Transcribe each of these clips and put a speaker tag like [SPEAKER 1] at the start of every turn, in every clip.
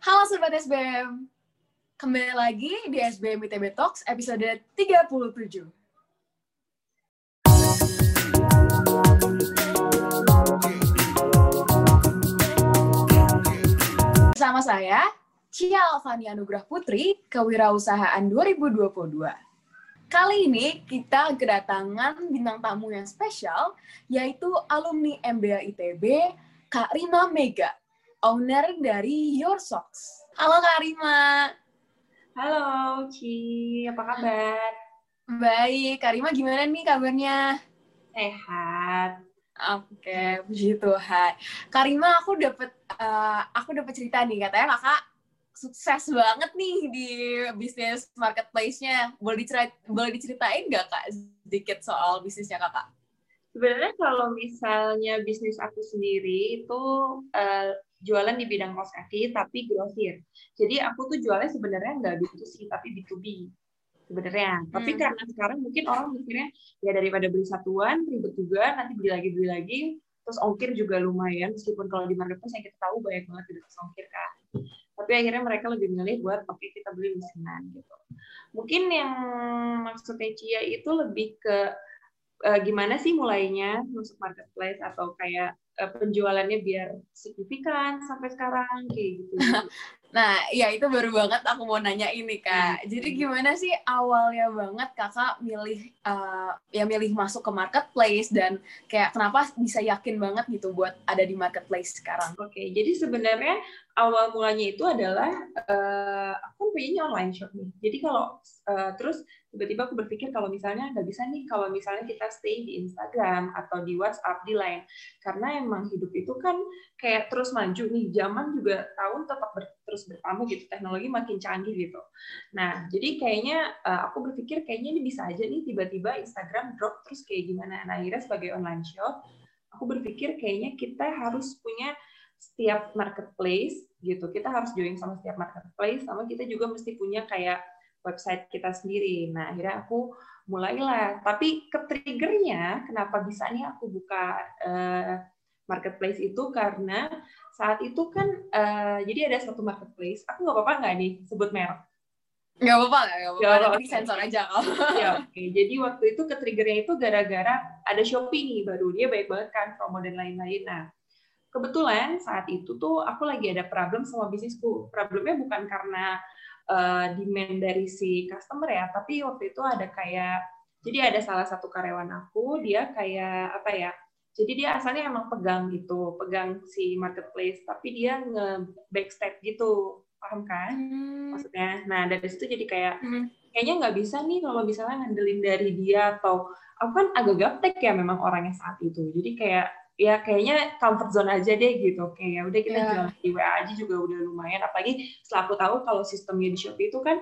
[SPEAKER 1] Halo Sobat SBM, kembali lagi di SBM ITB Talks episode 37. Bersama saya, Cia Alfani Anugrah Putri, Kewirausahaan 2022. Kali ini kita kedatangan bintang tamu yang spesial, yaitu alumni MBA ITB, Kak Rima Mega, owner dari Your Socks. Halo Kak Rima.
[SPEAKER 2] Halo Ci, apa kabar?
[SPEAKER 1] Baik, Kak Rima gimana nih kabarnya?
[SPEAKER 2] Sehat.
[SPEAKER 1] Oke, puji Tuhan. Kak Rima, aku dapat uh, aku dapat cerita nih katanya kakak sukses banget nih di bisnis marketplace-nya. Boleh diceritain, boleh diceritain nggak kak sedikit soal bisnisnya kakak?
[SPEAKER 2] Sebenarnya kalau misalnya bisnis aku sendiri itu uh, jualan di bidang kaos kaki tapi grosir. Jadi aku tuh jualnya sebenarnya nggak B2C tapi B2B sebenarnya. Hmm. Tapi karena sekarang mungkin orang mikirnya ya daripada beli satuan ribet juga, nanti beli lagi beli lagi, terus ongkir juga lumayan meskipun kalau di marketplace yang kita tahu banyak banget tidak ongkir kan. Tapi akhirnya mereka lebih memilih buat oke okay, kita beli mesinan gitu. Mungkin yang maksudnya Cia itu lebih ke uh, gimana sih mulainya masuk marketplace atau kayak penjualannya biar signifikan sampai sekarang kayak gitu.
[SPEAKER 1] Nah, ya itu baru banget aku mau nanya ini kak. Hmm. Jadi gimana sih awalnya banget kakak milih uh, ya milih masuk ke marketplace dan kayak kenapa bisa yakin banget gitu buat ada di marketplace sekarang?
[SPEAKER 2] Oke, okay, jadi sebenarnya awal mulanya itu adalah uh, aku punya online shop nih. Jadi kalau uh, terus tiba-tiba aku berpikir kalau misalnya nggak bisa nih kalau misalnya kita stay di Instagram atau di WhatsApp di Line karena emang hidup itu kan kayak terus maju nih zaman juga tahun tetap ber, terus bertambah gitu teknologi makin canggih gitu nah jadi kayaknya uh, aku berpikir kayaknya ini bisa aja nih tiba-tiba Instagram drop terus kayak gimana nah akhirnya sebagai online shop aku berpikir kayaknya kita harus punya setiap marketplace gitu kita harus join sama setiap marketplace sama kita juga mesti punya kayak website kita sendiri. Nah, akhirnya aku mulailah. Tapi ke triggernya, kenapa bisa nih aku buka uh, marketplace itu karena saat itu kan uh, jadi ada satu marketplace. Aku nggak apa-apa nggak nih sebut merek?
[SPEAKER 1] Nggak apa-apa, nggak apa-apa. Nanti sensor aja kalau.
[SPEAKER 2] ya, oke. Okay. Jadi waktu itu ke triggernya itu gara-gara ada Shopee nih baru. Dia baik banget kan, promo dan lain-lain. Nah, kebetulan saat itu tuh aku lagi ada problem sama bisnisku. Problemnya bukan karena uh, demand dari si customer ya tapi waktu itu ada kayak jadi ada salah satu karyawan aku dia kayak apa ya jadi dia asalnya emang pegang gitu pegang si marketplace tapi dia nge backstep gitu paham kan hmm. maksudnya nah dari situ jadi kayak hmm. kayaknya nggak bisa nih kalau misalnya ngandelin dari dia atau aku kan agak gaptek ya memang orangnya saat itu jadi kayak ya kayaknya comfort zone aja deh gitu kayak ya udah kita yeah. jual di WA aja juga udah lumayan apalagi setelah aku tahu kalau sistemnya di Shopee itu kan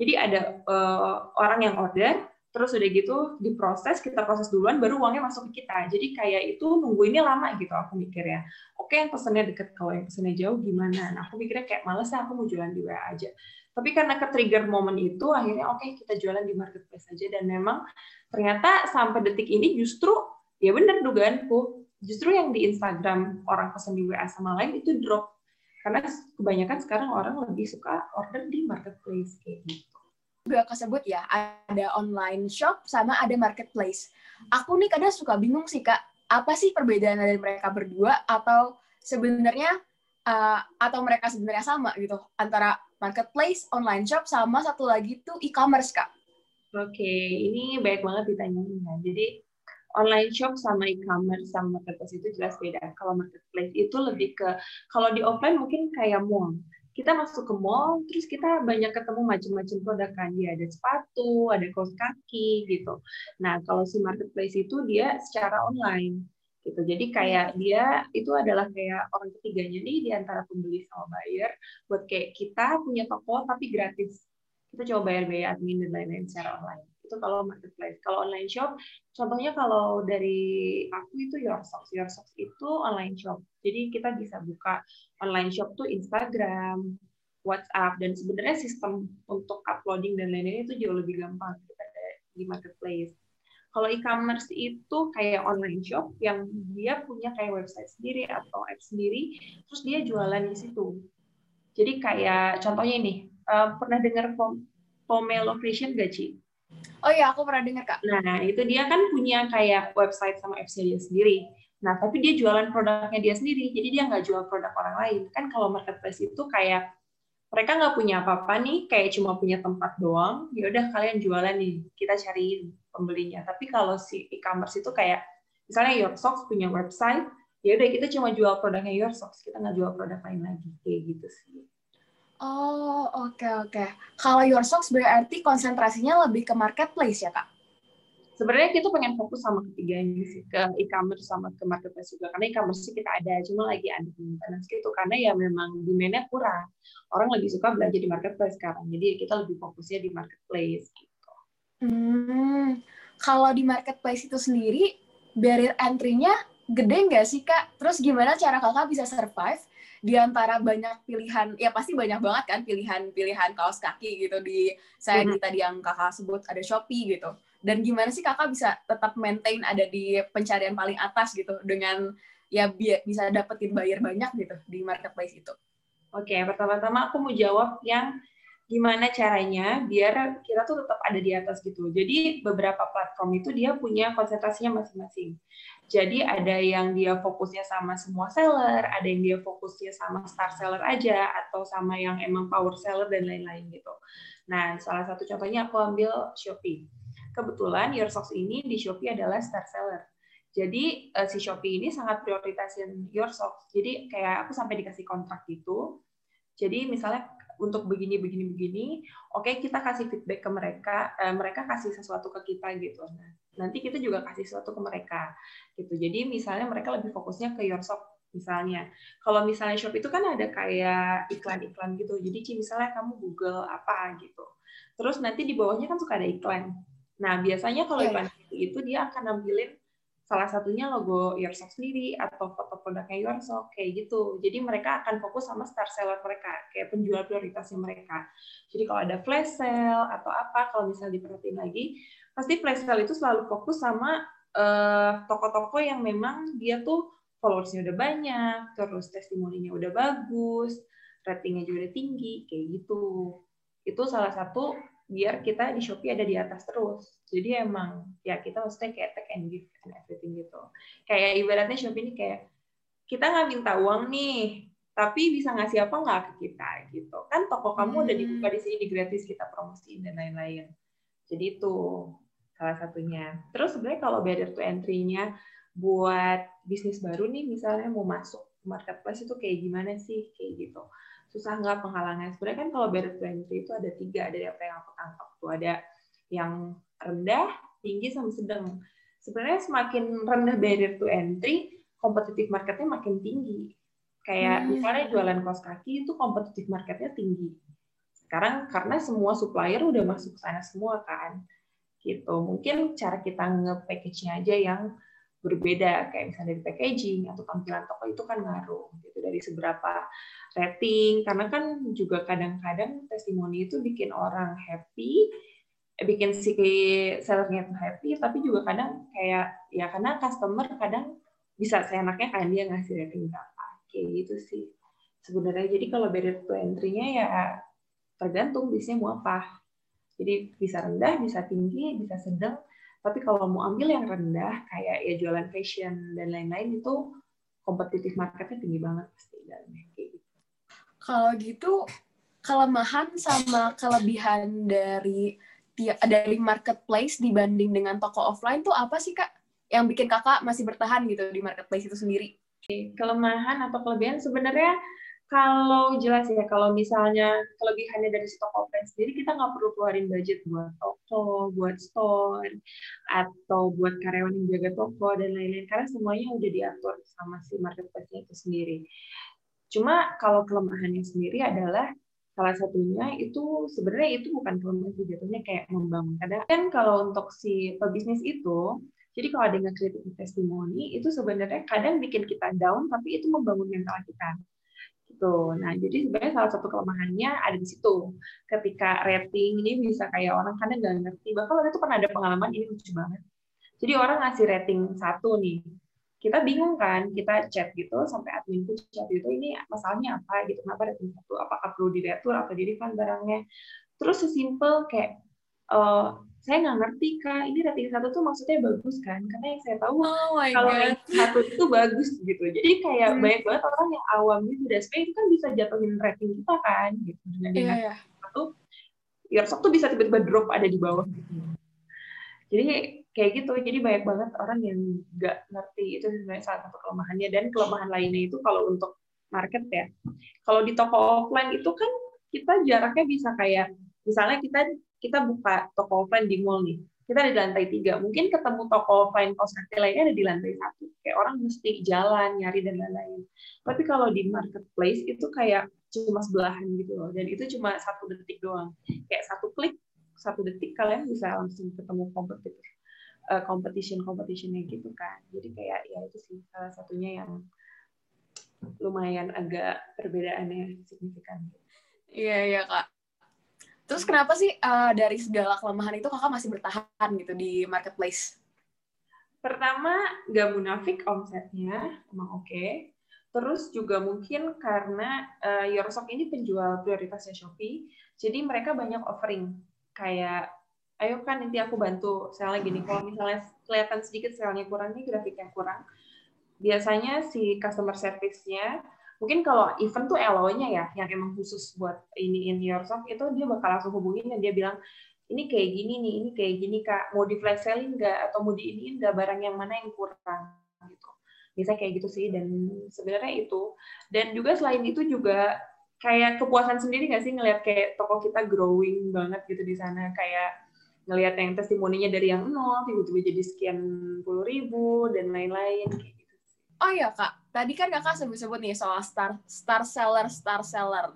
[SPEAKER 2] jadi ada uh, orang yang order terus udah gitu diproses kita proses duluan baru uangnya masuk ke kita. Jadi kayak itu nungguinnya lama gitu aku mikir ya. Oke yang pesennya deket kalau yang pesennya jauh gimana? Nah aku mikirnya kayak males ya aku mau jualan di WA aja. Tapi karena ke trigger momen itu akhirnya oke okay, kita jualan di marketplace aja. Dan memang ternyata sampai detik ini justru ya benar dugaanku justru yang di Instagram orang pesan di WA sama lain itu drop. Karena kebanyakan sekarang orang lebih suka order di marketplace kayak gitu.
[SPEAKER 1] Gak kesebut ya, ada online shop sama ada marketplace. Aku nih kadang suka bingung sih kak, apa sih perbedaan dari mereka berdua atau sebenarnya uh, atau mereka sebenarnya sama gitu antara marketplace, online shop sama satu lagi tuh e-commerce kak.
[SPEAKER 2] Oke, ini baik banget ditanyain ya. Jadi online shop sama e-commerce sama marketplace itu jelas beda. Kalau marketplace itu lebih ke kalau di offline mungkin kayak mall. Kita masuk ke mall, terus kita banyak ketemu macam-macam produk kan. Dia ada sepatu, ada kaos kaki gitu. Nah, kalau si marketplace itu dia secara online gitu. Jadi kayak dia itu adalah kayak orang ketiganya nih di antara pembeli sama buyer buat kayak kita punya toko tapi gratis. Kita coba bayar biaya admin dan lain-lain secara online itu kalau marketplace. Kalau online shop, contohnya kalau dari aku itu Your Socks. Your Socks itu online shop. Jadi kita bisa buka online shop tuh Instagram, WhatsApp, dan sebenarnya sistem untuk uploading dan lain-lain itu jauh lebih gampang daripada di marketplace. Kalau e-commerce itu kayak online shop yang dia punya kayak website sendiri atau app sendiri, terus dia jualan di situ. Jadi kayak contohnya ini, uh, pernah dengar Pomelo Fashion gak, Ci?
[SPEAKER 1] Oh iya, aku pernah dengar, Kak.
[SPEAKER 2] Nah, itu dia kan punya kayak website sama apps-nya dia sendiri. Nah, tapi dia jualan produknya dia sendiri, jadi dia nggak jual produk orang lain. Kan kalau marketplace itu kayak mereka nggak punya apa-apa nih, kayak cuma punya tempat doang, ya udah kalian jualan nih, kita cariin pembelinya. Tapi kalau si e-commerce itu kayak, misalnya Your Socks punya website, ya udah kita cuma jual produknya Your Socks, kita nggak jual produk lain lagi, kayak gitu sih.
[SPEAKER 1] Oh, oke okay, oke. Okay. Kalau Your Socks berarti konsentrasinya lebih ke marketplace ya, Kak?
[SPEAKER 2] sebenarnya kita pengen fokus sama ketiga ini sih ke e-commerce sama ke marketplace juga karena e-commerce kita ada cuma lagi ada maintenance gitu karena ya memang demandnya kurang orang lebih suka belanja di marketplace sekarang jadi kita lebih fokusnya di marketplace gitu.
[SPEAKER 1] Hmm, kalau di marketplace itu sendiri barrier entry-nya gede nggak sih kak? Terus gimana cara kakak bisa survive di antara banyak pilihan, ya pasti banyak banget kan pilihan-pilihan kaos kaki gitu di saya mm -hmm. tadi yang kakak sebut ada Shopee gitu dan gimana sih kakak bisa tetap maintain ada di pencarian paling atas gitu dengan ya bi bisa dapetin buyer banyak gitu di marketplace itu.
[SPEAKER 2] Oke, pertama-tama aku mau jawab yang gimana caranya biar kita tuh tetap ada di atas gitu. Jadi beberapa platform itu dia punya konsentrasinya masing-masing. Jadi ada yang dia fokusnya sama semua seller, ada yang dia fokusnya sama star seller aja, atau sama yang emang power seller dan lain-lain gitu. Nah, salah satu contohnya aku ambil Shopee kebetulan Your Socks ini di Shopee adalah star seller. Jadi uh, si Shopee ini sangat prioritasin Your Socks. Jadi kayak aku sampai dikasih kontrak gitu. Jadi misalnya untuk begini begini begini, oke okay, kita kasih feedback ke mereka, uh, mereka kasih sesuatu ke kita gitu. Nah, nanti kita juga kasih sesuatu ke mereka gitu. Jadi misalnya mereka lebih fokusnya ke Your Socks misalnya. Kalau misalnya Shopee itu kan ada kayak iklan-iklan gitu. Jadi misalnya kamu Google apa gitu. Terus nanti di bawahnya kan suka ada iklan. Nah, biasanya kalau yeah. iklan itu dia akan nampilin salah satunya logo Yourself sendiri atau foto produknya Yourself kayak gitu. Jadi mereka akan fokus sama star seller mereka, kayak penjual prioritasnya mereka. Jadi kalau ada flash sale atau apa, kalau misalnya diperhatiin lagi, pasti flash sale itu selalu fokus sama uh, toko-toko yang memang dia tuh followersnya udah banyak, terus testimoninya udah bagus, ratingnya juga udah tinggi, kayak gitu. Itu salah satu biar kita di Shopee ada di atas terus. Jadi emang ya kita maksudnya kayak take and give and everything gitu. Kayak ibaratnya Shopee ini kayak kita nggak minta uang nih, tapi bisa ngasih apa nggak ke kita gitu. Kan toko kamu hmm. udah dibuka di sini gratis kita promosiin dan lain-lain. Jadi itu salah satunya. Terus sebenarnya kalau barrier to entry-nya buat bisnis baru nih misalnya mau masuk marketplace itu kayak gimana sih kayak gitu susah nggak penghalangnya. Sebenarnya kan kalau barrier to entry itu ada tiga ada apa yang aku tangkap tuh. Ada yang rendah tinggi sama sedang. Sebenarnya semakin rendah barrier to entry kompetitif marketnya makin tinggi. Kayak hmm. misalnya jualan kaos kaki itu kompetitif marketnya tinggi. Sekarang karena semua supplier udah masuk ke sana semua kan gitu. Mungkin cara kita nge-package-nya aja yang berbeda. Kayak misalnya dari packaging atau tampilan toko itu kan ngaruh gitu dari seberapa rating. Karena kan juga kadang-kadang testimoni itu bikin orang happy eh, bikin si sellernya itu happy tapi juga kadang kayak ya karena customer kadang bisa seenaknya kan dia ngasih rating berapa. Kayak gitu sih sebenarnya. Jadi kalau barrier to entry-nya ya tergantung bisnisnya mau apa. Jadi bisa rendah bisa tinggi bisa sedang tapi kalau mau ambil yang rendah kayak ya jualan fashion dan lain-lain itu kompetitif marketnya tinggi banget pasti dalamnya
[SPEAKER 1] kalau gitu kelemahan sama kelebihan dari dari marketplace dibanding dengan toko offline tuh apa sih kak? Yang bikin kakak masih bertahan gitu di marketplace itu sendiri?
[SPEAKER 2] Kelemahan atau kelebihan sebenarnya kalau jelas ya kalau misalnya kelebihannya dari si toko offline sendiri kita nggak perlu keluarin budget buat toko, buat store atau buat karyawan yang jaga toko dan lain-lain karena semuanya udah diatur sama si marketplace-nya itu sendiri. Cuma kalau kelemahannya sendiri adalah salah satunya itu sebenarnya itu bukan kelemahan sih jatuhnya kayak membangun. Kadang kan kalau untuk si pebisnis itu, jadi kalau ada yang kritik testimoni itu sebenarnya kadang bikin kita down, tapi itu membangun mental kita. Gitu. Nah, jadi sebenarnya salah satu kelemahannya ada di situ. Ketika rating ini bisa kayak orang kadang nggak ngerti. Bahkan waktu itu pernah ada pengalaman ini lucu banget. Jadi orang ngasih rating satu nih, kita bingung kan kita chat gitu sampai adminku chat itu ini masalahnya apa gitu kenapa rating satu apakah perlu diretur atau di refund barangnya terus sesimpel kayak uh, saya nggak ngerti kak. Ini rating satu tuh maksudnya bagus kan? Karena yang saya tahu oh kalau rating satu itu bagus gitu. Jadi kayak hmm. banyak banget orang yang awam gitu dan itu kan bisa jatuhin rating kita kan gitu. Dengan yeah, yeah. satu Earsock tuh bisa tiba-tiba drop ada di bawah gitu. Jadi kayak gitu. Jadi banyak banget orang yang nggak ngerti itu sebenarnya salah satu kelemahannya. Dan kelemahan lainnya itu kalau untuk market ya. Kalau di toko offline itu kan kita jaraknya bisa kayak misalnya kita kita buka toko offline di mall nih. Kita ada di lantai tiga. Mungkin ketemu toko offline kaos kaki lainnya ada di lantai satu. Kayak orang mesti jalan nyari dan lain-lain. Tapi kalau di marketplace itu kayak cuma sebelahan gitu loh. Dan itu cuma satu detik doang. Kayak satu klik satu detik kalian bisa langsung ketemu kompetitor uh, competition competitionnya gitu kan. Jadi kayak ya itu sih salah satunya yang lumayan agak perbedaannya signifikan.
[SPEAKER 1] Iya iya kak terus kenapa sih uh, dari segala kelemahan itu kakak masih bertahan gitu di marketplace?
[SPEAKER 2] Pertama nggak munafik omsetnya emang oke. Okay. terus juga mungkin karena uh, Yorosok ini penjual prioritasnya Shopee jadi mereka banyak offering. Kayak ayo kan nanti aku bantu selnya gini. Kalau misalnya kelihatan sedikit selnya kurang nih grafiknya kurang biasanya si customer service-nya mungkin kalau event tuh LO-nya ya yang emang khusus buat ini in your shop itu dia bakal langsung hubungin dan dia bilang ini kayak gini nih ini kayak gini kak. Mau di flash selling nggak? Atau mau di ini nggak? Barang yang mana yang kurang? Gitu. Bisa kayak gitu sih dan sebenarnya itu. Dan juga selain itu juga kayak kepuasan sendiri nggak sih ngelihat kayak toko kita growing banget gitu di sana? Kayak ngelihat yang testimoninya dari yang nol tiba-tiba jadi sekian puluh ribu dan lain-lain.
[SPEAKER 1] Oh iya kak, tadi kan kakak sebut-sebut nih soal star star seller star seller.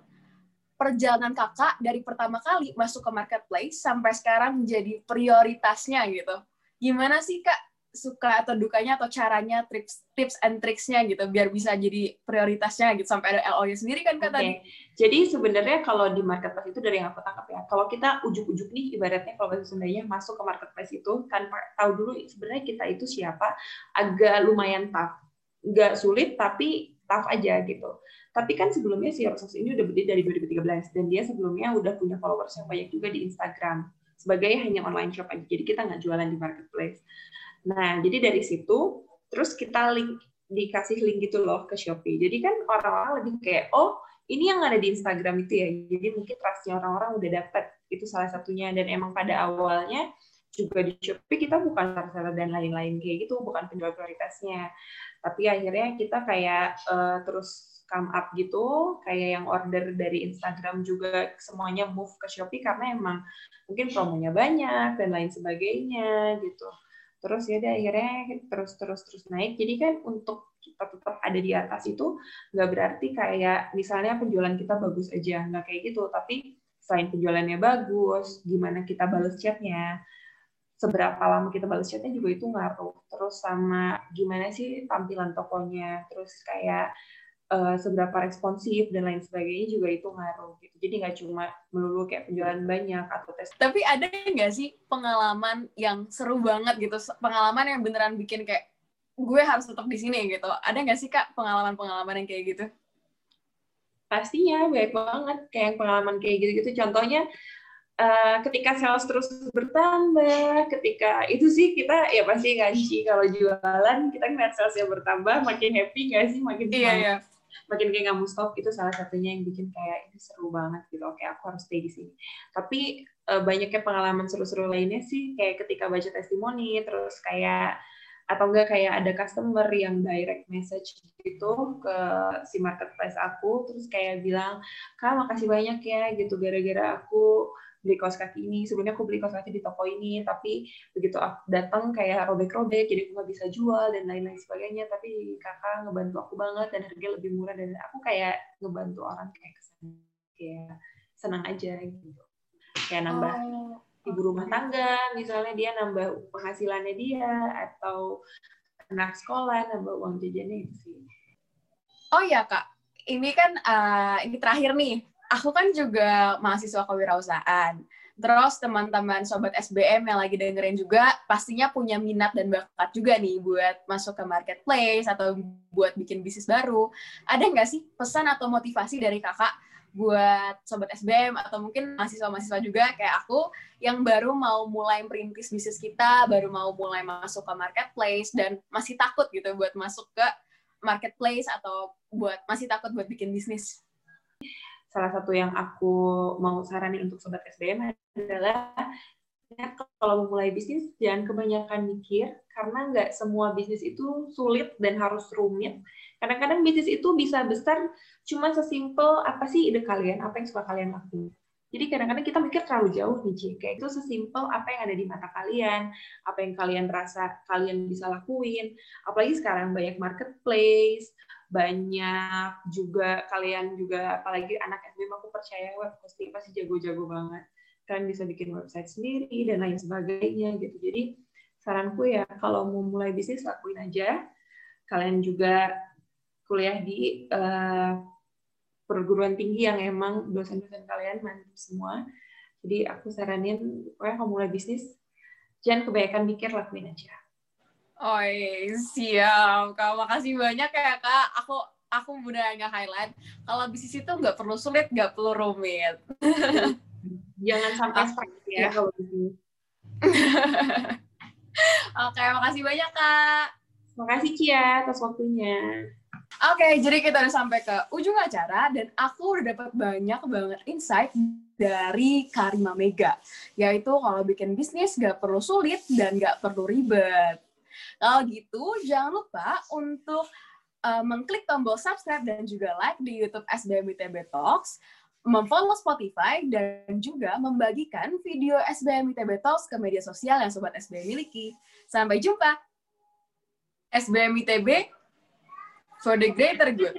[SPEAKER 1] Perjalanan kakak dari pertama kali masuk ke marketplace sampai sekarang menjadi prioritasnya gitu. Gimana sih kak suka atau dukanya atau caranya tips tips and tricksnya gitu biar bisa jadi prioritasnya gitu sampai ada LO-nya sendiri kan kata okay.
[SPEAKER 2] Jadi sebenarnya kalau di marketplace itu dari yang aku tangkap ya, kalau kita ujuk-ujuk nih ibaratnya kalau bahasa Sundanya masuk ke marketplace itu tanpa tahu dulu sebenarnya kita itu siapa, agak lumayan tough. Nggak sulit tapi tough aja gitu. Tapi kan sebelumnya si Rosos ini udah berdiri dari 2013 dan dia sebelumnya udah punya followers yang banyak juga di Instagram sebagai hanya online shop aja. Jadi kita nggak jualan di marketplace. Nah, jadi dari situ terus kita link dikasih link gitu loh ke Shopee. Jadi kan orang-orang lebih kayak oh ini yang ada di Instagram itu ya. Jadi mungkin trustnya orang-orang udah dapat itu salah satunya dan emang pada awalnya juga di Shopee kita bukan reseller dan lain-lain kayak gitu, bukan penjual prioritasnya. Tapi akhirnya kita kayak uh, terus come up gitu, kayak yang order dari Instagram juga semuanya move ke Shopee karena emang mungkin promonya banyak dan lain sebagainya gitu. Terus ya udah akhirnya terus terus terus naik. Jadi kan untuk kita tetap ada di atas itu nggak berarti kayak misalnya penjualan kita bagus aja nggak kayak gitu. Tapi selain penjualannya bagus gimana kita balas chatnya seberapa lama kita balas chatnya juga itu ngaruh terus sama gimana sih tampilan tokonya terus kayak uh, seberapa responsif dan lain sebagainya juga itu ngaruh gitu. Jadi nggak cuma melulu kayak penjualan banyak atau tes.
[SPEAKER 1] Tapi ada nggak sih pengalaman yang seru banget gitu, pengalaman yang beneran bikin kayak gue harus tetap di sini gitu. Ada nggak sih kak pengalaman-pengalaman yang kayak gitu?
[SPEAKER 2] Pastinya banyak banget kayak pengalaman kayak gitu-gitu. Contohnya Uh, ketika sales terus bertambah, ketika itu sih kita ya pasti ngaji. Kalau jualan kita ngeliat salesnya bertambah, makin happy nggak sih, makin
[SPEAKER 1] iya, iya.
[SPEAKER 2] Makin kayak nggak mau stop itu salah satunya yang bikin kayak ini seru banget gitu. Oke aku harus stay di sini. Tapi uh, banyaknya pengalaman seru-seru lainnya sih kayak ketika baca testimoni terus kayak atau enggak kayak ada customer yang direct message gitu ke si marketplace aku terus kayak bilang kak makasih banyak ya gitu gara-gara aku beli kaos kaki ini. Sebenarnya aku beli kaos kaki di toko ini tapi begitu aku datang kayak robek-robek jadi aku nggak bisa jual dan lain-lain sebagainya. Tapi kakak ngebantu aku banget dan harga lebih murah dan aku kayak ngebantu orang kayak kesan kayak senang aja gitu. Kayak nambah oh. ibu rumah tangga misalnya dia nambah penghasilannya dia atau anak sekolah nambah uang jajannya itu sih.
[SPEAKER 1] Oh ya kak. Ini kan uh, ini terakhir nih aku kan juga mahasiswa kewirausahaan. Terus teman-teman sobat SBM yang lagi dengerin juga pastinya punya minat dan bakat juga nih buat masuk ke marketplace atau buat bikin bisnis baru. Ada nggak sih pesan atau motivasi dari kakak buat sobat SBM atau mungkin mahasiswa-mahasiswa juga kayak aku yang baru mau mulai merintis bisnis kita, baru mau mulai masuk ke marketplace dan masih takut gitu buat masuk ke marketplace atau buat masih takut buat bikin bisnis?
[SPEAKER 2] Salah satu yang aku mau saranin untuk sobat SBM adalah ya, kalau memulai bisnis jangan kebanyakan mikir karena nggak semua bisnis itu sulit dan harus rumit. Kadang-kadang bisnis itu bisa besar cuma sesimpel apa sih ide kalian, apa yang suka kalian lakukan. Jadi kadang-kadang kita mikir terlalu jauh nih, Ci. Kayak itu sesimpel apa yang ada di mata kalian, apa yang kalian rasa kalian bisa lakuin. Apalagi sekarang banyak marketplace, banyak juga kalian juga apalagi anak SBM aku percaya web hosting pasti jago-jago banget kalian bisa bikin website sendiri dan lain sebagainya gitu jadi saranku ya kalau mau mulai bisnis lakuin aja kalian juga kuliah di uh, perguruan tinggi yang emang dosen-dosen kalian mantap semua jadi aku saranin pokoknya kalau mulai bisnis jangan kebanyakan mikir lakuin aja
[SPEAKER 1] Oh siap. Kak, makasih banyak ya Kak. Aku aku benar nggak highlight. Kalau bisnis itu nggak perlu sulit, nggak perlu rumit.
[SPEAKER 2] Jangan sampai stres ya, ya kalau bisnis.
[SPEAKER 1] Oke, makasih banyak Kak.
[SPEAKER 2] Makasih Cia atas waktunya.
[SPEAKER 1] Oke, jadi kita udah sampai ke ujung acara dan aku udah dapat banyak banget insight dari Karima Mega. Yaitu kalau bikin bisnis gak perlu sulit dan gak perlu ribet. Kalau gitu, jangan lupa untuk uh, mengklik tombol subscribe dan juga like di YouTube SBM ITB Talks, memfollow Spotify, dan juga membagikan video SBM ITB Talks ke media sosial yang Sobat SBM miliki. Sampai jumpa! SBM ITB for the greater good.